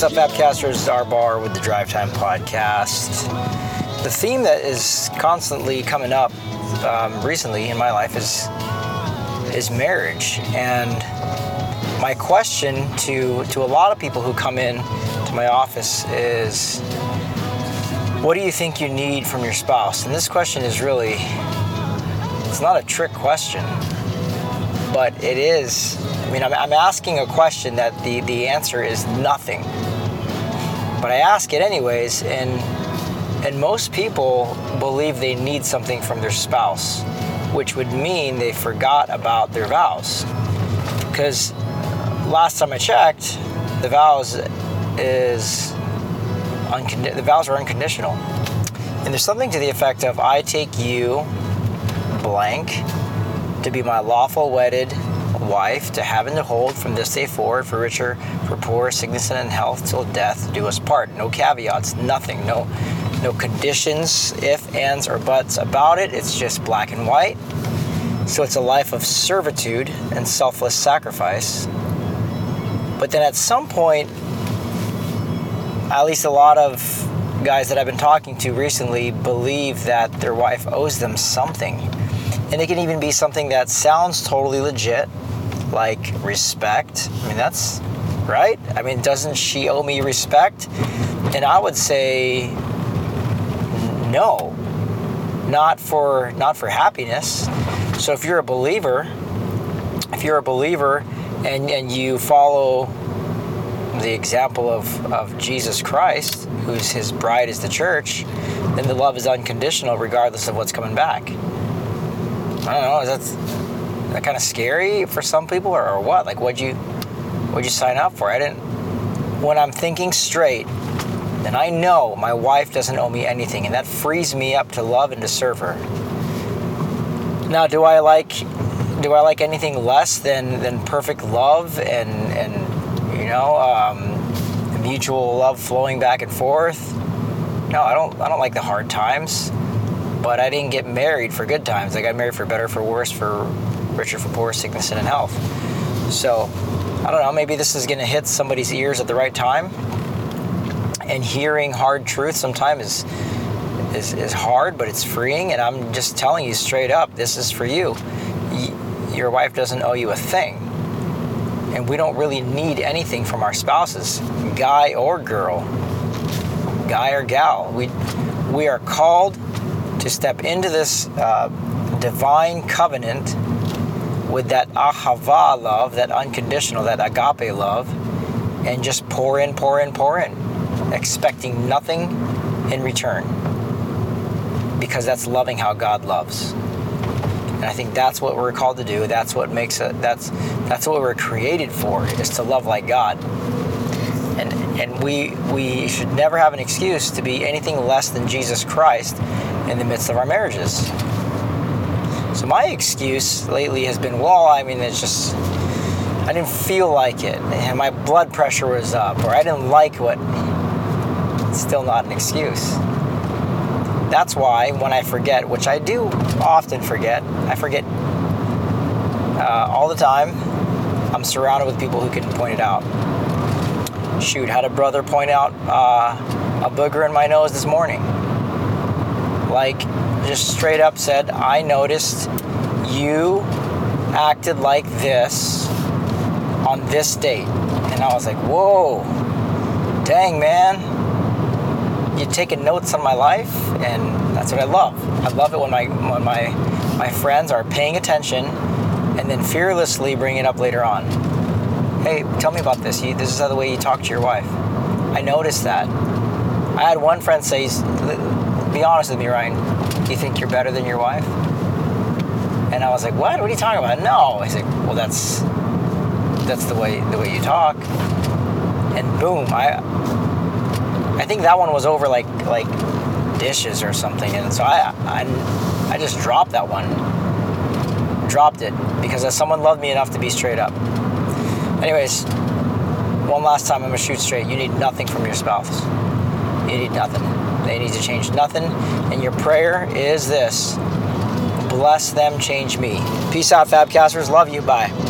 What's up, Fabcasters? Our bar with the Drive Time podcast. The theme that is constantly coming up um, recently in my life is is marriage, and my question to to a lot of people who come in to my office is, what do you think you need from your spouse? And this question is really it's not a trick question, but it is. I mean, I'm, I'm asking a question that the, the answer is nothing. But I ask it anyways, and and most people believe they need something from their spouse, which would mean they forgot about their vows. Because last time I checked, the vows is uncondi- the vows are unconditional. And there's something to the effect of I take you blank to be my lawful wedded wife to have and to hold from this day forward for richer, for poor, sickness and health till death do us part. No caveats, nothing, no no conditions, if, ands, or buts about it. It's just black and white. So it's a life of servitude and selfless sacrifice. But then at some point, at least a lot of guys that I've been talking to recently believe that their wife owes them something. And it can even be something that sounds totally legit, like respect. I mean, that's right. I mean, doesn't she owe me respect? And I would say no. Not for not for happiness. So if you're a believer, if you're a believer and, and you follow the example of, of Jesus Christ, who's his bride is the church, then the love is unconditional regardless of what's coming back. I don't know, is that, kind of scary for some people or, or what? Like what'd you what'd you sign up for? I didn't when I'm thinking straight, then I know my wife doesn't owe me anything, and that frees me up to love and to serve her. Now, do I like do I like anything less than than perfect love and and you know um, mutual love flowing back and forth? No, I don't. I don't like the hard times, but I didn't get married for good times. I got married for better, for worse, for richer, for poor, sickness, and in health. So, I don't know. Maybe this is going to hit somebody's ears at the right time and hearing hard truth sometimes is, is, is hard, but it's freeing. And I'm just telling you straight up, this is for you. Y- your wife doesn't owe you a thing. And we don't really need anything from our spouses, guy or girl, guy or gal. We, we are called to step into this uh, divine covenant with that ahava love, that unconditional, that agape love, and just pour in, pour in, pour in expecting nothing in return because that's loving how God loves. And I think that's what we're called to do. That's what makes it that's that's what we're created for is to love like God. And and we we should never have an excuse to be anything less than Jesus Christ in the midst of our marriages. So my excuse lately has been, well, I mean, it's just I didn't feel like it, and my blood pressure was up, or I didn't like what it's still not an excuse. That's why when I forget, which I do often forget, I forget uh, all the time, I'm surrounded with people who can point it out. Shoot, had a brother point out uh, a booger in my nose this morning. Like, just straight up said, I noticed you acted like this on this date. And I was like, whoa, dang, man You're taking notes on my life, and that's what I love. I love it when my when my my friends are paying attention, and then fearlessly bring it up later on. Hey, tell me about this. You, this is the way you talk to your wife. I noticed that. I had one friend say, "Be honest with me, Ryan. You think you're better than your wife?" And I was like, "What? What are you talking about?" No. He's like, "Well, that's that's the way the way you talk." And boom, I I think that one was over like like dishes or something, and so I I, I just dropped that one. Dropped it because someone loved me enough to be straight up. Anyways, one last time I'm gonna shoot straight. You need nothing from your spouse. You need nothing. They need to change nothing. And your prayer is this bless them, change me. Peace out, Fabcasters. Love you. Bye.